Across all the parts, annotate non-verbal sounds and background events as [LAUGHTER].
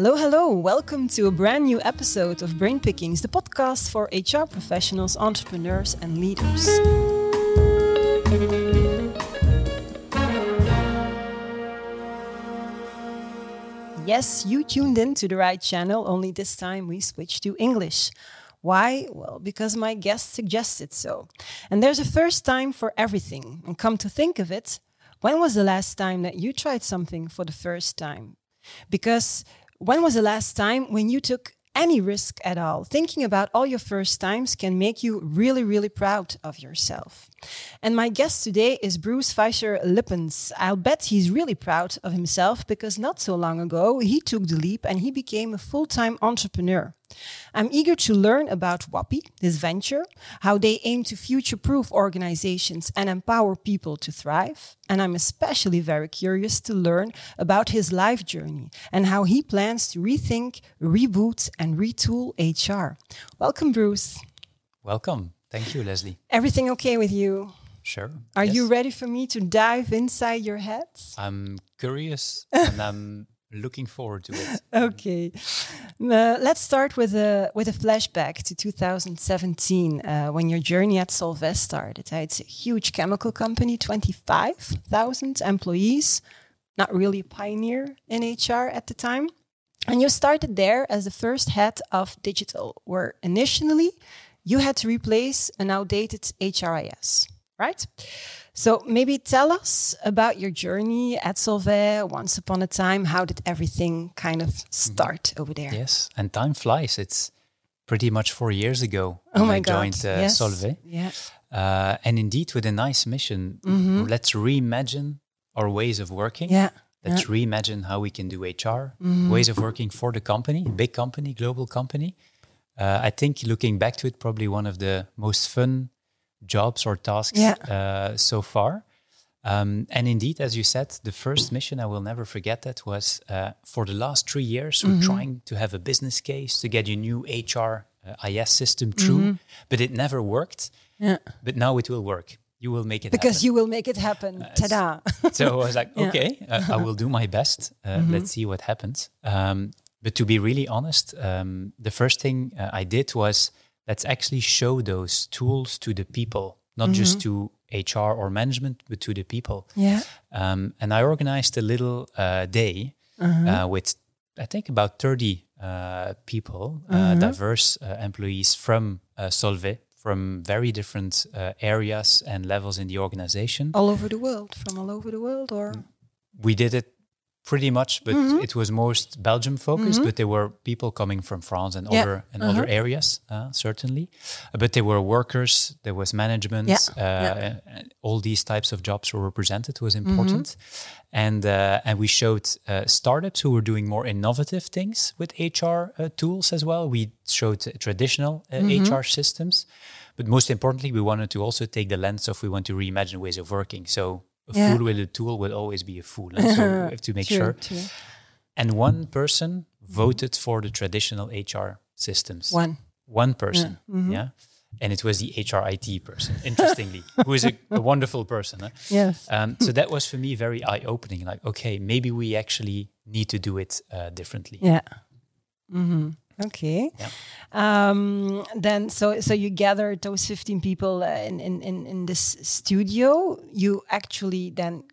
Hello, hello. Welcome to a brand new episode of Brain Pickings, the podcast for HR professionals, entrepreneurs, and leaders. Yes, you tuned in to the right channel, only this time we switched to English. Why? Well, because my guest suggested so. And there's a first time for everything. And come to think of it, when was the last time that you tried something for the first time? Because when was the last time when you took any risk at all? Thinking about all your first times can make you really, really proud of yourself. And my guest today is Bruce Fecheyr-Lippens. I'll bet he's really proud of himself because not so long ago he took the leap and he became a full time entrepreneur. I'm eager to learn about Wappy, this venture, how they aim to future proof organizations and empower people to thrive. And I'm especially very curious to learn about his life journey and how he plans to rethink, reboot, and retool HR. Welcome, Bruce. Welcome. Thank you, Leslie. Everything okay with you? Sure. Are yes. you ready for me to dive inside your head? I'm curious [LAUGHS] and I'm looking forward to it. [LAUGHS] okay, uh, let's start with a with a flashback to 2017 uh, when your journey at Solvay started. It's a huge chemical company, 25,000 employees, not really a pioneer in HR at the time. And you started there as the first head of digital, where initially you had to replace an outdated HRIS, right? So maybe tell us about your journey at Solvay. Once upon a time, how did everything kind of start over there? Yes, and time flies. It's pretty much four years ago oh my I God. joined uh, yes. Solvay. Yeah. Uh, and indeed, with a nice mission, Mhm. let's reimagine our ways of working. Yeah. Let's Yeah. reimagine how we can do HR, Mhm. ways of working for the company, big company, global company. Uh, I think looking back to it, probably one of the most fun jobs or tasks Yeah. uh, so far. Um, and indeed, as you said, the first mission, I will never forget that, was uh, for the last three years, we're Mm-hmm. trying to have a business case to get a new HR uh, IS system through, Mm-hmm. but it never worked. Yeah. But now it will work. You will make it Because happen. you will make it happen. Ta-da. so I was like. [LAUGHS] Mm-hmm. okay, uh, I will do my best. Uh, Let's see what happens. Um, but to be really honest, um, the first thing uh, I did was let's actually show those tools to the people, not just Mm-hmm. to HR or management, but to the people. yeah. Um, and I organized a little uh, day Uh-huh. uh, with, I think, about 30 uh, people, uh, Uh-huh. diverse uh, employees from uh, Solvay, from very different uh, areas and levels in the organization. All over the world, from all over the world, or we did it pretty much, but Mm-hmm. it was most Belgium focused. But there were people coming from France and Yeah. other and Uh-huh. other areas, uh, certainly. But there were workers, there was management, Yeah. uh, Yeah. all these types of jobs were represented was Mm-hmm. important. And uh, and we showed uh, startups who were doing more innovative things with HR uh, tools as well. We showed uh, traditional uh, Mm-hmm. HR systems, but most importantly, we wanted to also take the lens of we want to reimagine ways of working. So a Yeah. fool with a tool will always be a fool. And so [LAUGHS] we have to make True, sure. true. And one person voted for the traditional HR systems. one. One person. Mm-hmm. Yeah. And it was the HR IT person, interestingly, [LAUGHS] who is a, a wonderful person. huh? Yes. Um, so that was for me very eye opening. Like, okay, maybe we actually need to do it uh, differently. Yeah. hmm Okay. Yeah. Um, then, so so you gathered those fifteen people uh, in, in in this studio. You actually then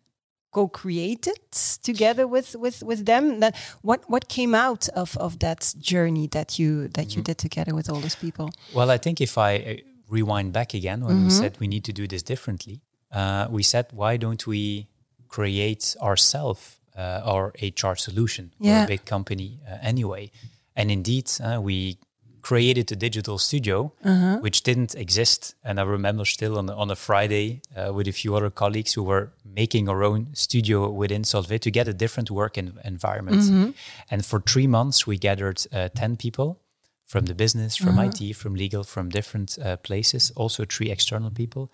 co-created together with with with them. Then, what what came out of of that journey that you that you did together with all those people? Well, I think if I uh, rewind back again when Mm-hmm. we said we need to do this differently, uh, we said, why don't we create ourselves uh, our HR solution? We're a big company uh, anyway. And indeed, uh, we created a digital studio Uh-huh. which didn't exist. And I remember still on, on a Friday uh, with a few other colleagues who were making our own studio within Solvay to get a different work en- environment. Mm-hmm. And for three months, we gathered uh, 10 people from the business, from IT, from legal, from different uh, places, also three external people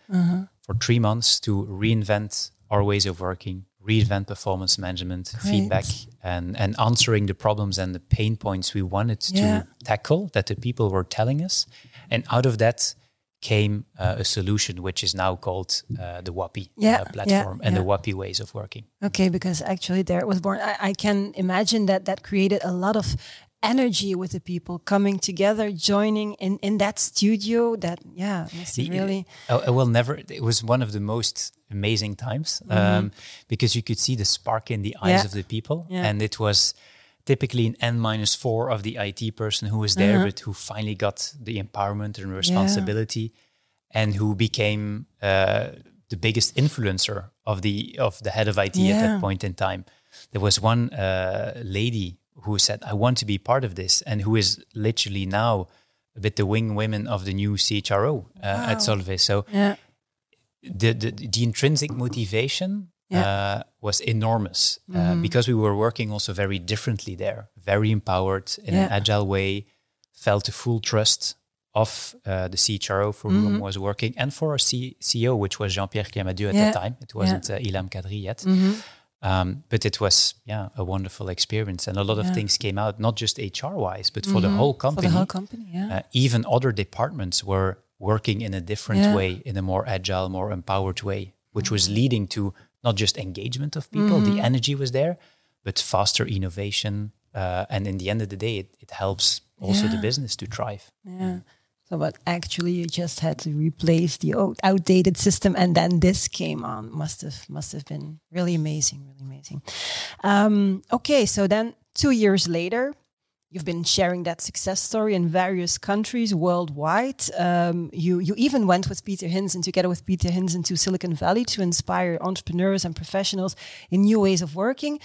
for three months to reinvent our ways of working, reinvent performance management, feedback, and, and answering the problems and the pain points we wanted Yeah. to tackle that the people were telling us. And out of that came uh, a solution which is now called uh, the Wappy Yeah, uh, platform yeah, and the Wappy ways of working. Okay, because actually there it was born. I, I can imagine that that created a lot of energy with the people coming together, joining in in that studio. That yeah, really I, I will never. It was one of the most amazing times um, because you could see the spark in the eyes. Yeah. of the people, Yeah. and it was typically an n minus four of the IT person who was there, Uh-huh. but who finally got the empowerment and responsibility, and who became uh, the biggest influencer of the of the head of IT at that point in time. There was one uh, lady who said, "I want to be part of this," and who is literally now a bit the wing women of the new CHRO uh, at Solvay. So yeah the, the the intrinsic motivation Yeah. uh, was enormous uh, because we were working also very differently there, very empowered in Yeah. an agile way, felt the full trust of uh, the CHRO for whom was working and for our C- CEO, which was Jean-Pierre Clamadieu at that time. It wasn't uh, Ilham Kadri yet. Um, but it was, yeah, a wonderful experience. And a lot of Yeah. things came out, not just HR-wise, but for the whole company. for the whole company. Yeah, Uh, even other departments were working in a different Yeah. way, in a more agile, more empowered way, which was leading to not just engagement of people, Mm-hmm. the energy was there, but faster innovation. Uh, and in the end of the day, it, it helps also the business to thrive. yeah. But actually, you just had to replace the old, outdated system, and then this came on. Must have must have been really amazing, really amazing. Um, okay, so then two years later, you've been sharing that success story in various countries worldwide. Um, you you even went with Peter Hinssen together with Peter Hinssen to Silicon Valley to inspire entrepreneurs and professionals in new ways of working,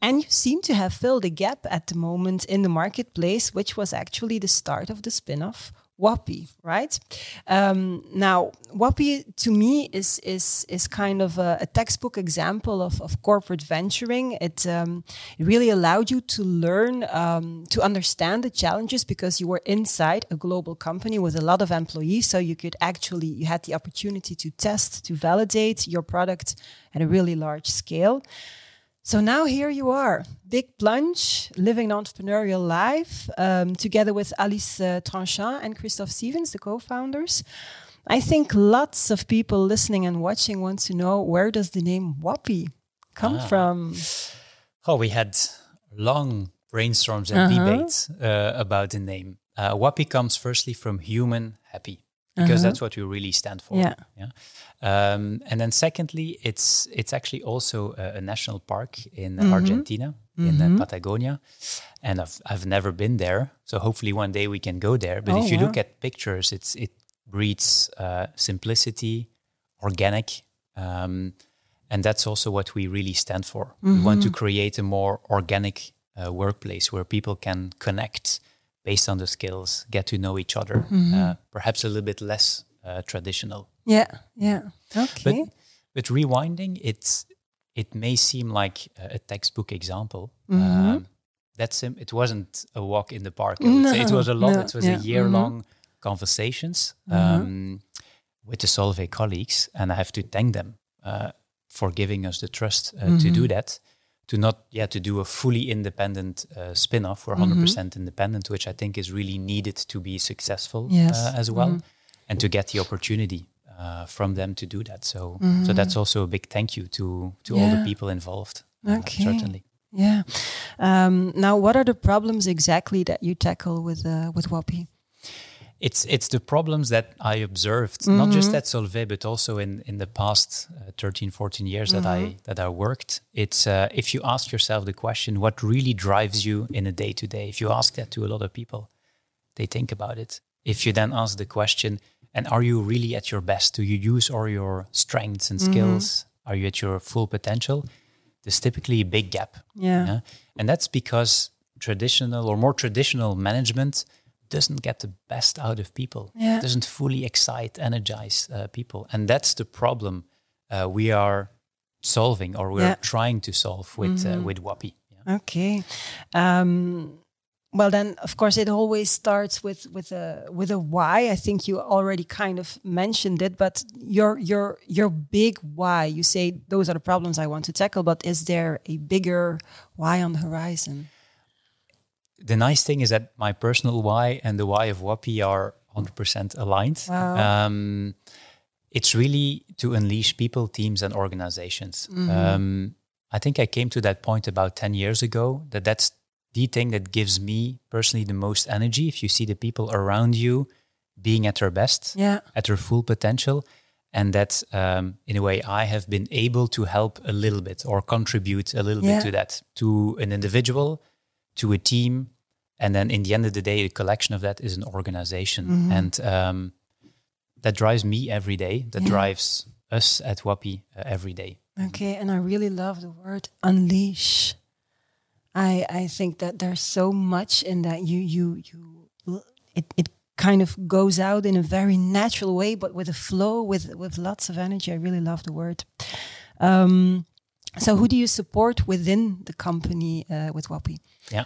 and you seem to have filled a gap at the moment in the marketplace, which was actually the start of the spin-off. Wappy, right? Um, now, Wappy to me is is is kind of a, a textbook example of, of corporate venturing. It um, it really allowed you to learn um, to understand the challenges because you were inside a global company with a lot of employees, so you could actually you had the opportunity to test to validate your product at a really large scale. So now here you are, big plunge, living an entrepreneurial life um, together with Alice uh, Tranchant and Christophe Stevens, the co-founders. I think lots of people listening and watching want to know where does the name Wappy come from? Oh, we had long brainstorms and Uh-huh. debates uh, about the name. Uh, Wappy comes firstly from human happy because that's what we really stand for. Uh-huh. Yeah. Um, and then secondly, it's it's actually also a, a national park in Mm-hmm. Argentina, in uh, Patagonia, and I've I've never been there. So hopefully one day we can go there. But Oh, if you look at pictures, it's it breeds uh, simplicity, organic. Um, and that's also what we really stand for. We want to Mm-hmm. create a more organic uh, workplace where people can connect based on the skills, get to know each other, Mm-hmm. uh, perhaps a little bit less uh, traditional. Yeah, yeah. Okay. But but rewinding, it's it may seem like a, textbook example. Mm-hmm. Um, that's it wasn't a walk in the park. Say it was a lot. no, it was yeah, Mm-hmm. a year long conversations um, with the Solvay colleagues, and I have to thank them uh, for giving us the trust uh, to Mm-hmm. do that. To not yeah to do a fully independent uh, spin off. We're 100 percent independent, which I think is really needed to be successful Yes. Mm-hmm. uh, as well, and to get the opportunity uh, from them to do that. So so that's also a big thank you to to all the Mm-hmm. People involved. uh, Okay. certainly. Yeah. Um, now, what are the problems exactly that you tackle with uh, with Wappy? It's it's the problems that I observed, not just at Solvay, but also in in the past uh, 13, 14 years that I that I worked. It's uh, if you ask yourself the question, what really drives you in a day to day? If you ask that to a lot of people, they think about it. If you then ask the question, and are you really at your best? Do you use all your strengths and skills? Are you at your full potential? There's typically a big gap. Yeah. Yeah? And that's because traditional or more traditional management doesn't get the best out of people, Yeah. doesn't fully excite, energize uh, people. And that's the problem uh, we are solving or we're Yeah. Mm-hmm. trying to solve with, uh, with Wappy. Yeah. Okay. Um, well, then, of course, it always starts with with a with a why. I think you already kind of mentioned it, but your your your big why. You say those are the problems I want to tackle, but is there a bigger why on the horizon? The nice thing is that my personal why and the why of Wappy are 100% aligned. Wow. Um, it's really to unleash people, teams, and organizations. Um, I think I came to that point about 10 years ago that that's the thing that gives me personally the most energy. If you see the people around you being at their best, Yeah. at their full potential, and that um, in a way I have been able to help a little bit or contribute a little Yeah. bit to that, to an individual, to a team, and then in the end of the day, a collection of that is an organization, Mm-hmm. and um, that drives me every day. That Yeah. drives us at Wappy uh, every day. Okay, and I really love the word unleash. I I think that there's so much in that you you you it it kind of goes out in a very natural way, but with a flow, with with lots of energy. I really love the word. Um, so, who do you support within the company uh, with Wappy? Yeah.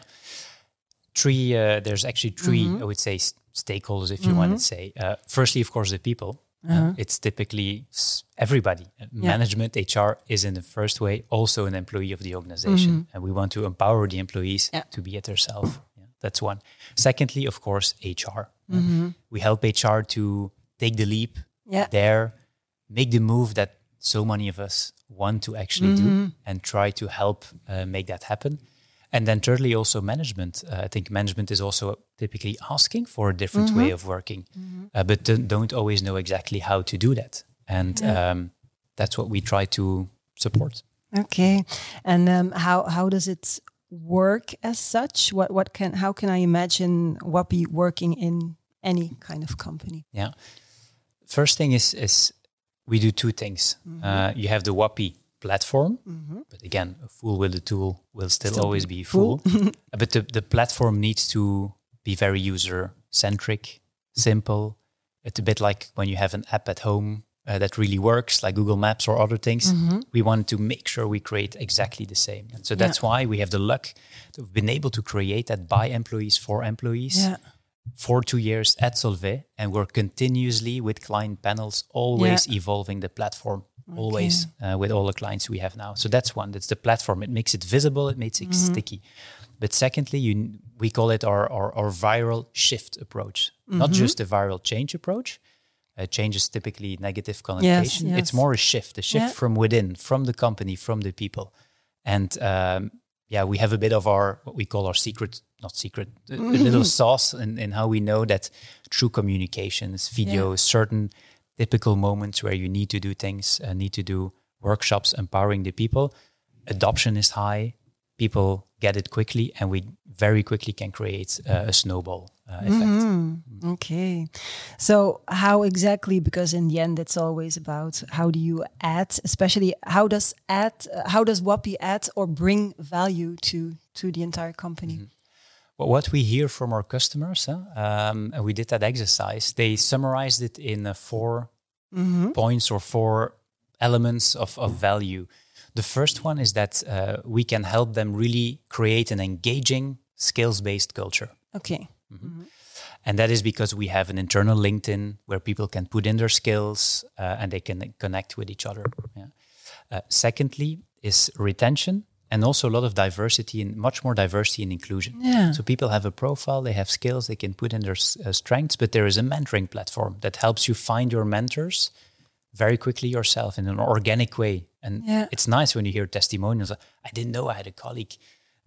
Three, uh, there's actually 3 Mm-hmm. I would say, stakeholders, if you want to say. Uh, firstly, of course, the people. Uh, Uh-huh. it's typically everybody. Uh, Management, HR is in the first way also an employee of the organization. And we want to empower the employees Mm-hmm. Yeah. to be at themselves. Yeah, that's one. Secondly, of course, HR. Uh, Mm-hmm. we help HR to take the leap Yeah. there, make the move that so many of us want to actually do and try to help uh, make that happen. And then thirdly, also management. Uh, I think management is also typically asking for a different way of working, uh, but don't- don't always know exactly how to do that. And um, that's what we try to support. Okay, and um, how how does it work as such? What what can how can I imagine Wappy working in any kind of company? Yeah. First thing is is we do two things. Uh, you have the Wappy platform, mm-hmm. but again, a fool with a tool will still, Still always be a fool. [LAUGHS] Uh, but the, the platform needs to be very user centric, simple. It's a bit like when you have an app at home uh, that really works, like Google Maps or other things. Mm-hmm. We want to make sure we create exactly the same. And so that's why we have the luck to have been able to create that by employees for employees Yeah. For two years at Solvay, and we're continuously with client panels, always evolving the platform, always uh, with all the clients we have now. So that's one. That's the platform. It makes it visible. It makes it sticky. But secondly, you we call it our our, our viral shift approach, not just a viral change approach. Uh, change is typically negative connotation. yes. It's more a shift, a shift Yeah. from within, from the company, from the people. And um, yeah, we have a bit of our what we call our secret, not secret, a, a little sauce in, in how we know that through communications, videos, certain typical moments where you need to do things, uh, need to do workshops, empowering the people. Adoption is high, people get it quickly, and we very quickly can create uh, a snowball uh, effect. Okay, so how exactly? Because in the end, it's always about how do you add, especially how does add, uh, how does Wappy add or bring value to to the entire company? Well, what we hear from our customers, huh, um, and we did that exercise, they summarized it in uh, 4 points or four elements of, of value. The first one is that uh, we can help them really create an engaging, skills based culture. Okay, And that is because we have an internal LinkedIn where people can put in their skills uh, and they can connect with each other. Yeah. Uh, secondly, is retention and also a lot of diversity and much more diversity and inclusion. Yeah. So people have a profile, they have skills, they can put in their uh, strengths, but there is a mentoring platform that helps you find your mentors very quickly yourself in an organic way. And Yeah. it's nice when you hear testimonials. I didn't know I had a colleague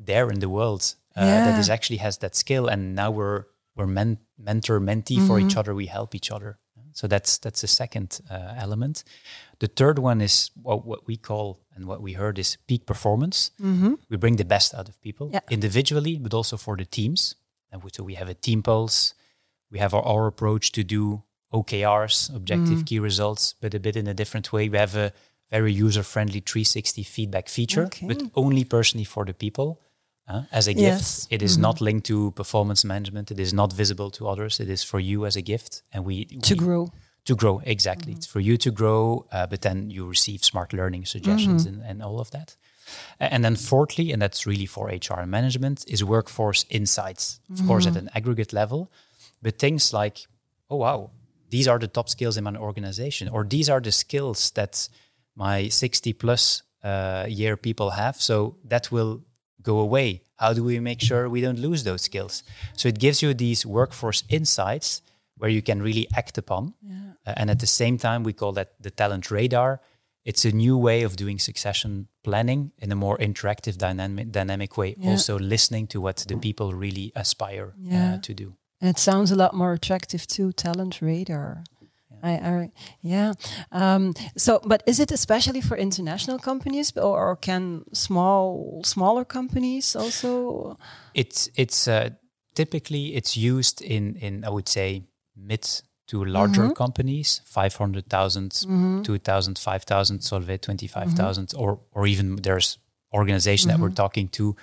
there in the world uh, Yeah. that is actually has that skill, and now we're we're men- mentor mentee for each other. We help each other. So that's that's the second uh, element. The third one is what, what we call and what we heard is peak performance. We bring the best out of people Yeah. individually, but also for the teams. And we- so we have a team pulse. We have our, our approach to do OKRs, objective key results, but a bit in a different way. We have a very user friendly 360 feedback feature, Okay. but only personally for the people. uh, as a Yes. gift, it is not linked to performance management. It is not visible to others. It is for you as a gift, and we to we- grow. To grow. Exactly. It's for you to grow uh, but then you receive smart learning suggestions and, and all of that. And then fourthly and that's really for hr and management is workforce insights of course at an aggregate level but things like oh wow these are the top skills in my organization or these are the skills that my 60 plus uh, year people have so that will go away. How do we make sure we don't lose those skills? So it gives you these workforce insights where you can really act upon. Uh, and at the same time, we call that the talent radar. It's a new way of doing succession planning in a more interactive, dynamic, dynamic way. Yeah. Also, listening to what the people really aspire Yeah. uh, to do. And it sounds a lot more attractive too. Talent radar. I, I yeah. Um, so, but is it especially for international companies, or, or can small smaller companies also? It's it's uh, typically it's used in in I would say mid to larger Mm-hmm. companies, 500,000, 2,000, 5,000, Solvay 25,000, or or even there's organization that Mm-hmm. we're talking to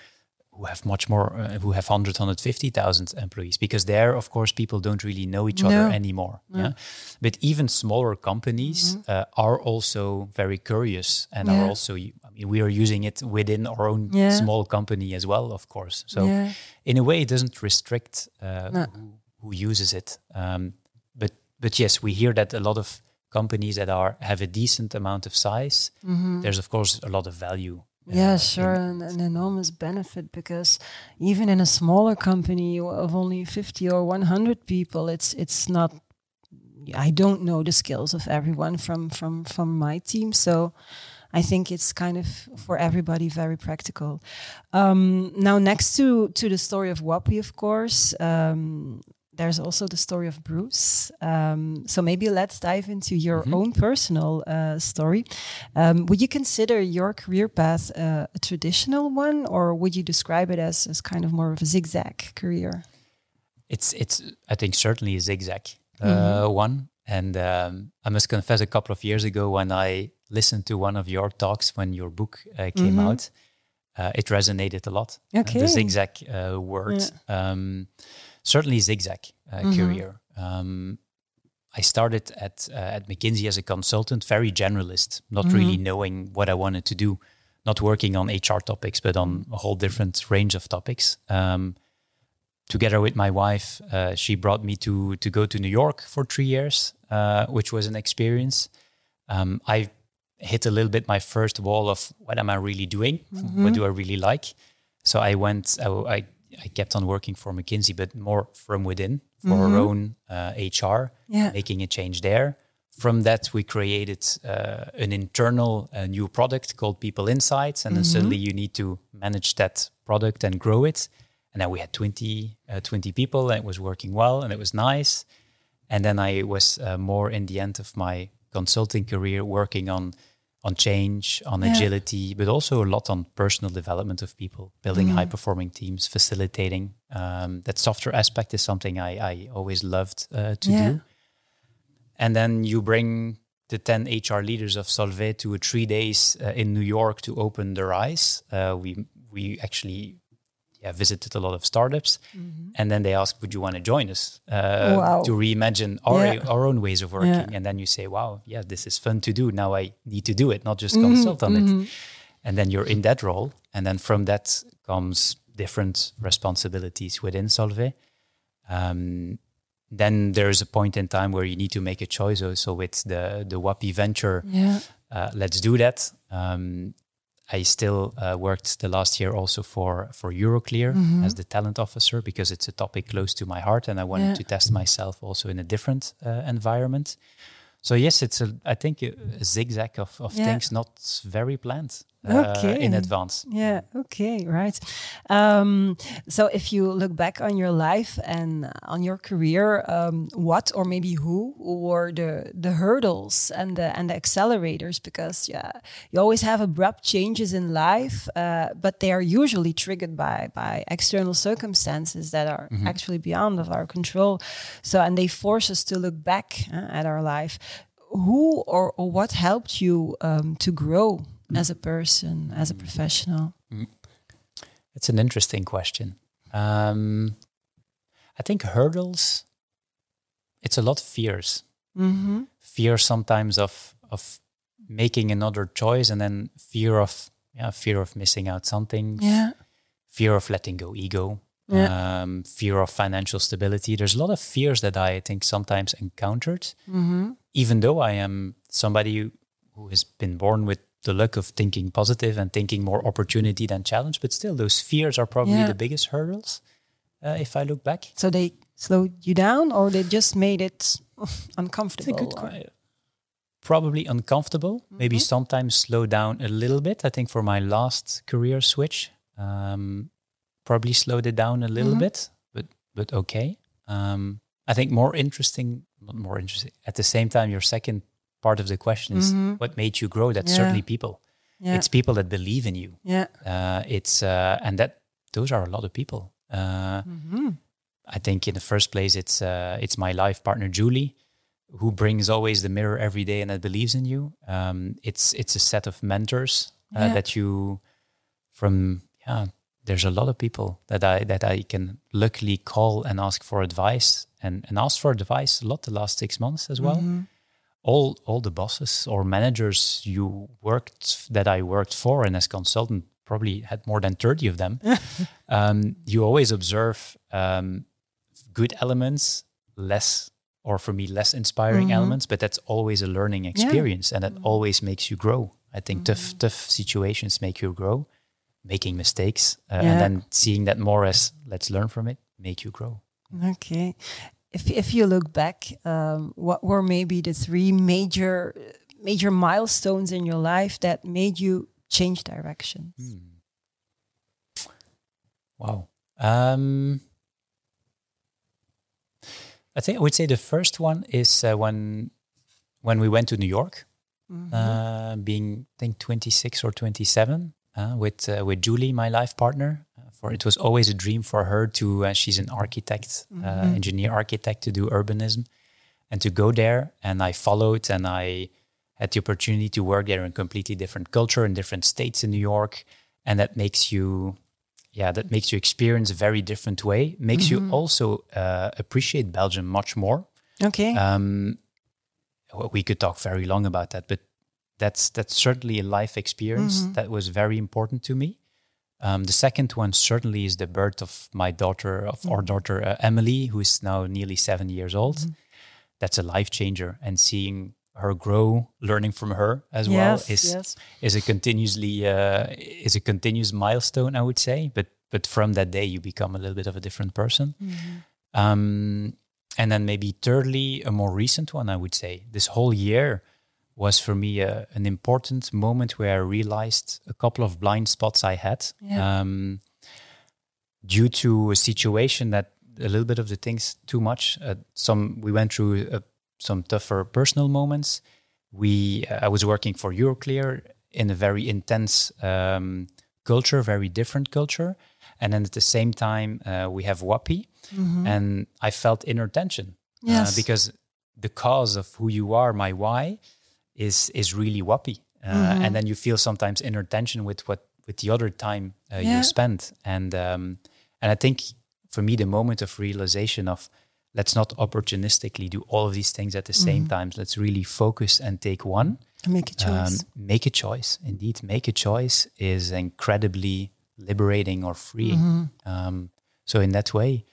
who have much more, uh, who have 100, 150,000 employees, because there, of course, people don't really know each other No. anymore. Yeah. But even smaller companies uh, are also very curious and Mm-hmm. Yeah. are also, I mean, we are using it within our own Yeah. small company as well, of course. So Yeah. in a way, it doesn't restrict uh, No. who, who uses it. Um, but but yes, we hear that a lot of companies that are have a decent amount of size, there's of course a lot of value. uh, Mm-hmm. Yeah, sure, an, an enormous benefit because even in a smaller company of only fifty or one hundred people, it's it's not. I don't know the skills of everyone from from from my team, so I think it's kind of for everybody very practical. Um, now, next to to the story of Wappy, of course, um, there's also the story of Bruce. Um, so maybe let's dive into your own personal uh, story. Um, would you consider your career path uh, a traditional one, or would you describe it as, as kind of more of a zigzag career? It's it's I think certainly a zigzag uh, one. And um, I must confess, a couple of years ago, when I listened to one of your talks when your book uh, came out, uh, it resonated a lot. Okay. the zigzag uh, word. Um, certainly zigzag uh, career. Um, I started at uh, at McKinsey as a consultant, very generalist, not really knowing what I wanted to do, not working on HR topics, but on a whole different range of topics. Um, together with my wife, uh, she brought me to to go to New York for three years, uh, which was an experience. Um, I hit a little bit my first wall of what am I really doing? What do I really like? So I went. I, I I kept on working for McKinsey, but more from within for our own uh, HR, Yeah. making a change there. From that, we created uh, an internal uh, new product called People Insights, and then suddenly you need to manage that product and grow it. And then we had 20, uh, 20 people, and it was working well, and it was nice. And then I was uh, more in the end of my consulting career working on on change, on Yeah. agility, but also a lot on personal development of people, building high performing teams, facilitating. Um, that softer aspect is something I, I always loved uh, to Yeah. do. And then you bring the 10 HR leaders of Solvay to a three days uh, in New York to open their eyes. Uh, we, we actually yeah, visited a lot of startups. And then they ask, would you want to join us uh, Wow. to reimagine our, Yeah. our own ways of working? Yeah. And then you say, wow, yeah, this is fun to do. Now I need to do it, not just consult on it. And then you're in that role. And then from that comes different responsibilities within Solvay. Um, then there's a point in time where you need to make a choice also with the, the Wappy venture. Yeah. Uh, let's do that. Um, I still uh, worked the last year also for for Euroclear as the talent officer because it's a topic close to my heart, and I wanted Yeah. to test myself also in a different uh, environment. So yes, it's a I think a, a zigzag of, of Yeah. things, not very planned Okay. in advance. Yeah. Okay. Right. Um, so, if you look back on your life and on your career, um, what or maybe who were the the hurdles and the and the accelerators? Because yeah, you always have abrupt changes in life, uh, but they are usually triggered by by external circumstances that are actually beyond of our control. So, and they force us to look back uh, at our life. Who or, or what helped you um, to grow as a person, as a professional? It's an interesting question. Um, I think hurdles. It's a lot of fears. Mm-hmm. Fear sometimes of of making another choice, and then fear of yeah, fear of missing out something. Yeah. Fear of letting go ego. Yeah. Um, fear of financial stability. There's a lot of fears that I think sometimes encountered, Mm-hmm. even though I am somebody who has been born with the luck of thinking positive and thinking more opportunity than challenge. But still, those fears are probably Yeah. the biggest hurdles. Uh, if I look back, So they slowed you down, or they just made it uncomfortable? [LAUGHS] It's a good or- Probably uncomfortable. Maybe Mhm. sometimes slow down a little bit. I think for my last career switch, um, probably slowed it down a little Mhm. bit, but but okay. Um, I think more interesting, not more interesting. At the same time, your second part of the question is Mhm. what made you grow. That's Yeah. certainly people. Yeah, It's people that believe in you. yeah. Uh, it's uh, and that those are a lot of people. Uh, Mhm. I think in the first place, it's uh, it's my life partner Julie, who brings always the mirror every day and that believes in you. Um, it's it's a set of mentors uh, Yeah. that you from yeah. There's a lot of people that I that I can luckily call and ask for advice and and ask for advice a lot the last six months as well. Mhm. All all the bosses or managers you worked that I worked for and as consultant probably had more than 30 of them [LAUGHS] um, you always observe um, good elements, less, or for me, less inspiring Mhm. elements, but that's always a learning experience and that always makes you grow. I think tough, tough situations make you grow, making mistakes, uh, Yeah. and then seeing that more as let's learn from it, make you grow. Okay. If if you look back, um, what were maybe the three major major milestones in your life that made you change direction? Wow. Um, I think I would say the first one is uh, when when we went to New York. Mhm. uh, being I think 26 or 27 uh, with uh, with Julie, my life partner. For it was always a dream for her to. Uh, she's an architect, uh, engineer architect to do urbanism, and to go there. And I followed, and I had the opportunity to work there in completely different culture in different states in New York, and that makes you. Yeah, that makes you experience a very different way. Makes you also uh, appreciate Belgium much more. Okay. Um, we could talk very long about that, but that's that's certainly a life experience that was very important to me. Um, the second one certainly is the birth of my daughter, of our daughter uh, Emily, who is now nearly seven years old. That's a life changer, and seeing her grow, learning from her as well, is yes. is a continuously uh, is a continuous milestone, I would say. But but from that day, you become a little bit of a different person. Um, and then maybe thirdly, a more recent one, I would say. This whole year was for me a, an important moment where I realized a couple of blind spots I had Yeah. um, due to a situation that a little bit of the things too much. Uh, some we went through uh, some tougher personal moments. We uh, I was working for Euroclear in a very intense um, culture, very different culture, and then at the same time uh, we have Wappy, and I felt inner tension uh, Yes. because the cause of who you are, my why, is is really Wappy, uh, and then you feel sometimes inner tension with what with the other time uh, Yeah. you spend, and um, and I think for me the moment of realization of let's not opportunistically do all of these things at the same time. Let's really focus and take one. And make a choice. Um, make a choice. Indeed, make a choice is incredibly liberating or freeing. Mm-hmm. Um, so in that way,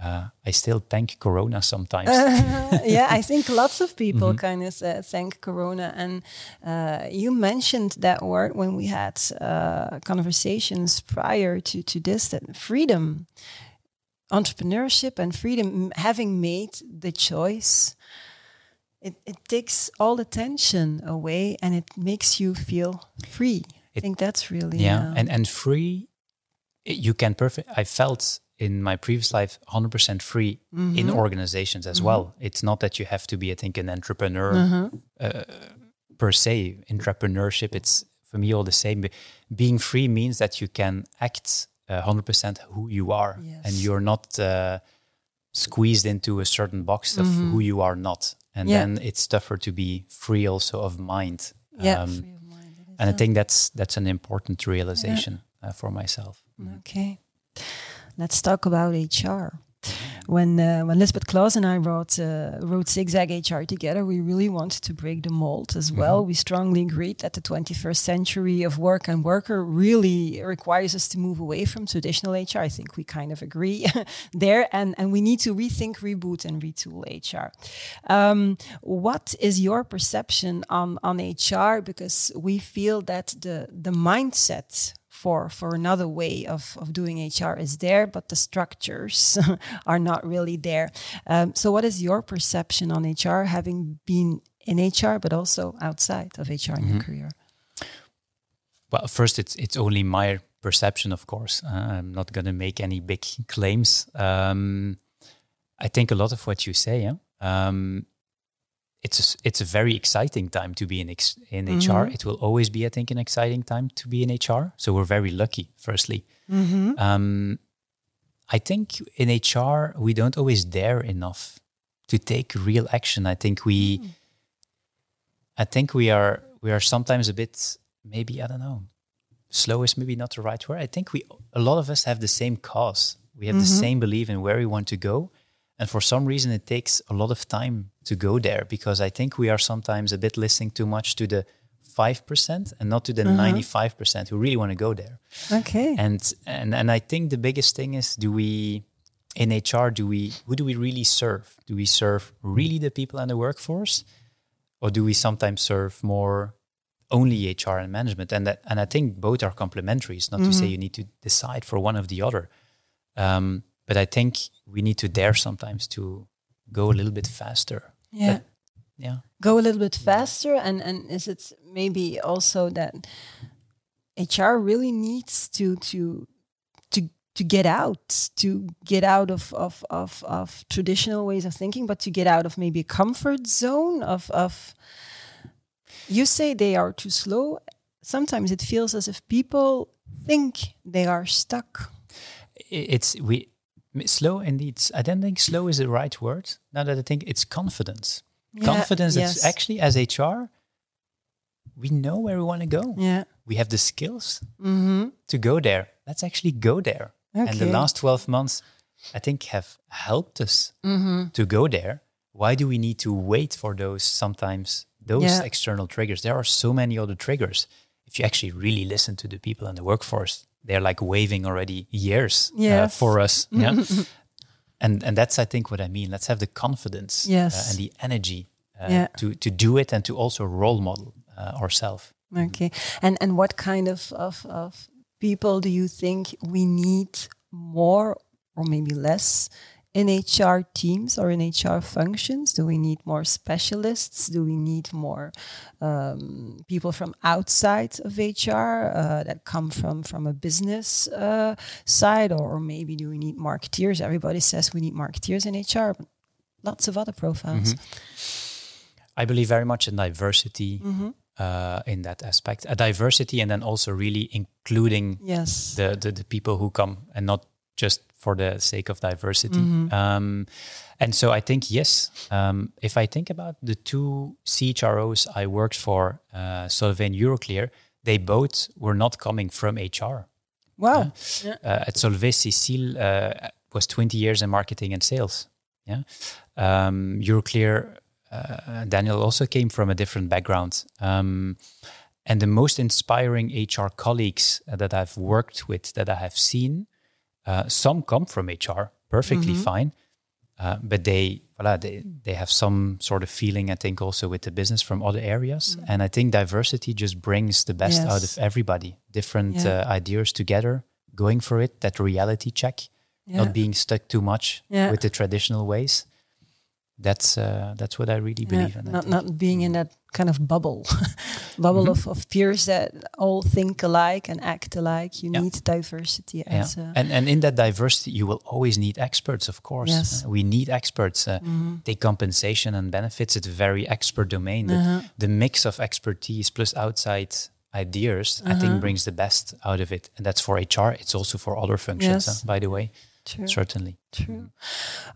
uh, I still thank Corona sometimes. [LAUGHS] yeah, I think lots of people Mm-hmm. kind of uh, thank Corona. And uh, you mentioned that word when we had uh, conversations prior to, to this that freedom, entrepreneurship, and freedom, having made the choice, it, it takes all the tension away and it makes you feel free. I think that's really yeah, uh, and and free, you can perfect. I felt in my previous life 100% free Mm-hmm. in organizations as well. It's not that you have to be, I think, an entrepreneur Uh-huh. uh, per se. Entrepreneurship, it's for me all the same. Being free means that you can act uh, 100% who you are, and you're not uh, squeezed into a certain box of who you are not. And Mm-hmm. Yeah. then it's tougher to be free also of mind. yeah, Um, free of mind. And I think that's that's an important realization uh, for myself. Okay. Let's talk about HR. When uh, when Lisbeth Claus and I wrote uh, wrote Zigzag HR together, we really wanted to break the mold as well. We strongly agreed that the 21st century of work and worker really requires us to move away from traditional HR. I think we kind of agree [LAUGHS] there, and and we need to rethink, reboot, and retool HR. Um, what is your perception on on HR? Because we feel that the the mindset for for another way of of doing HR is there, but the structures [LAUGHS] are not really there. Um, so, what is your perception on HR, having been in HR, but also outside of HR in mm -hmm. your career? Well, first, it's it's only my perception, of course. Uh, I'm not going to make any big claims. Um, I think a lot of what you say, yeah, um, it's a, it's a very exciting time to be in ex- in mm-hmm. HR. It will always be, I think, an exciting time to be in HR. So we're very lucky. Firstly, mm-hmm. um, I think in HR we don't always dare enough to take real action. I think we, mm. I think we are we are sometimes a bit maybe I don't know, slow is maybe not the right word. I think we a lot of us have the same cause. We have mm-hmm. the same belief in where we want to go, and for some reason, it takes a lot of time to go there because I think we are sometimes a bit listening too much to the 5% and not to the uh-huh. 95% who really want to go there. Okay. And, and, and I think the biggest thing is do we, in HR, do we, who do we really serve? Do we serve really the people in the workforce? Or do we sometimes serve more only HR and management? And that, and I think both are complementary. It's not mm-hmm. to say mm-hmm. you need to decide for one of the other. Um, but I think we need to dare sometimes to go a little bit faster. Yeah. But, yeah. Go a little bit faster and and is it maybe also that HR really needs to to to to get out to get out of, of of of traditional ways of thinking but to get out of maybe a comfort zone of of you say they are too slow sometimes it feels as if people think they are stuck it's we slow indeed i don't think slow is the right word now that i think it's confidence yeah, confidence yes. that's actually as hr we know where we want to go yeah we have the skills mm-hmm. to go there let's actually go there okay. and the last 12 months i think have helped us mm-hmm. to go there why do we need to wait for those sometimes those yeah. external triggers there are so many other triggers if you actually really listen to the people in the workforce they're like waving already years uh, yes. uh, for us. [LAUGHS] Yeah. and and that's I think what I mean. Let's have the confidence uh, yes. uh, and the energy uh, yeah. to to do it and to also role model uh, ourselves. Okay. And and what kind of, of of people do you think we need more or maybe less in HR teams or in HR functions? Do we need more specialists? Do we need more um, people from outside of HR uh, that come from from a business uh, side, or, or, maybe do we need marketeers? Everybody says we need marketeers in HR, but lots of other profiles. Mm-hmm. I believe very much in diversity. Mm-hmm. Uh, in that aspect, a diversity, and then also really including yes. the, the the people who come and not just for the sake of diversity. Mm-hmm. Um, and so I think, yes, um, if I think about the two CHROs I worked for, uh, Solvay and Euroclear, they both were not coming from HR. Wow. Uh, yeah. uh, at Solvay, Cecile uh, was 20 years in marketing and sales. Yeah. Um, Euroclear, uh, Daniel also came from a different background. Um, and the most inspiring HR colleagues that I've worked with, that I have seen, uh, some come from HR, perfectly mm-hmm. fine, uh, but they, voilà, they they have some sort of feeling. I think also with the business from other areas, mm-hmm. and I think diversity just brings the best yes. out of everybody. Different yeah. uh, ideas together, going for it. That reality check, yeah. not being stuck too much yeah. with the traditional ways that's uh, that's what I really believe in. Not not being in that kind of bubble, [LAUGHS] bubble mm-hmm. of, of peers that all think alike and act alike. You yeah. need diversity. Yeah. As and and in that diversity, you will always need experts. Of course, yes. Uh, we need experts. Uh, mm-hmm. Take compensation and benefits. It's a very expert domain. The, the, mix of expertise plus outside ideas, uh-huh. I think, uh-huh. brings the best out of it. And that's for HR. It's also for other functions, yes. uh, by the way. True. Certainly. True.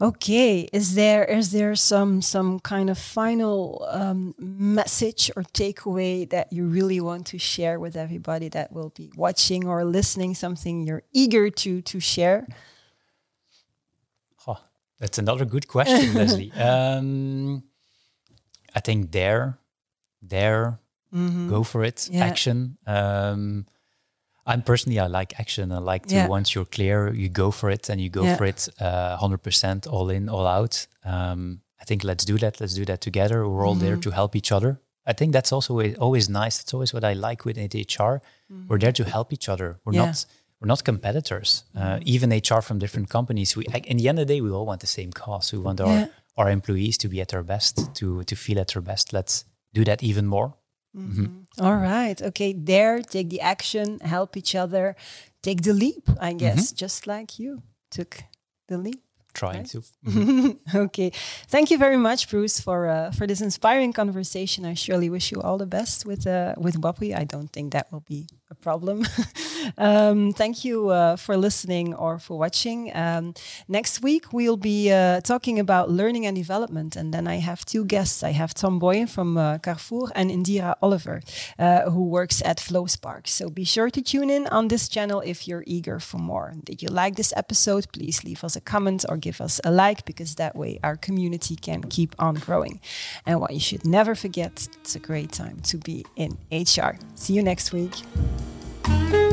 Okay. Is there is there some some kind of final um, message or takeaway that you really want to share with everybody that will be watching or listening? Something you're eager to to share? Oh, that's another good question, Leslie. [LAUGHS] Um, I think dare, dare, mm-hmm. go for it, yeah. action. Um, I'm personally, I like action. I like to yeah. once you're clear, you go for it and you go yeah. for it uh, 100% all in, all out. Um, I think let's do that. Let's do that together. We're all mm-hmm. there to help each other. I think that's also always, nice. It's always what I like with HR. We're there to help each other. We're Yeah. not we're not competitors. Uh, even HR from different companies. We in the end of the day, we all want the same cause. We want our our employees to be at their best, to to feel at their best. Let's do that even more. All right. Okay. There, take the action, help each other, take the leap, I guess, just like you took the leap. Trying Right. to. [LAUGHS] okay. Thank you very much, Bruce, for uh, for this inspiring conversation. I surely wish you all the best with uh, with Wappy. I don't think that will be a problem. [LAUGHS] um, thank you uh, for listening or for watching. Um, next week we'll be uh, talking about learning and development, and then I have two guests. I have Tom Boyen from uh, Carrefour and Indira Oliver, uh, who works at FlowSpark. So be sure to tune in on this channel if you're eager for more. Did you like this episode? Please leave us a comment or give us a like because that way our community can keep on growing. And what you should never forget, it's a great time to be in HR. See you next week. Thank you.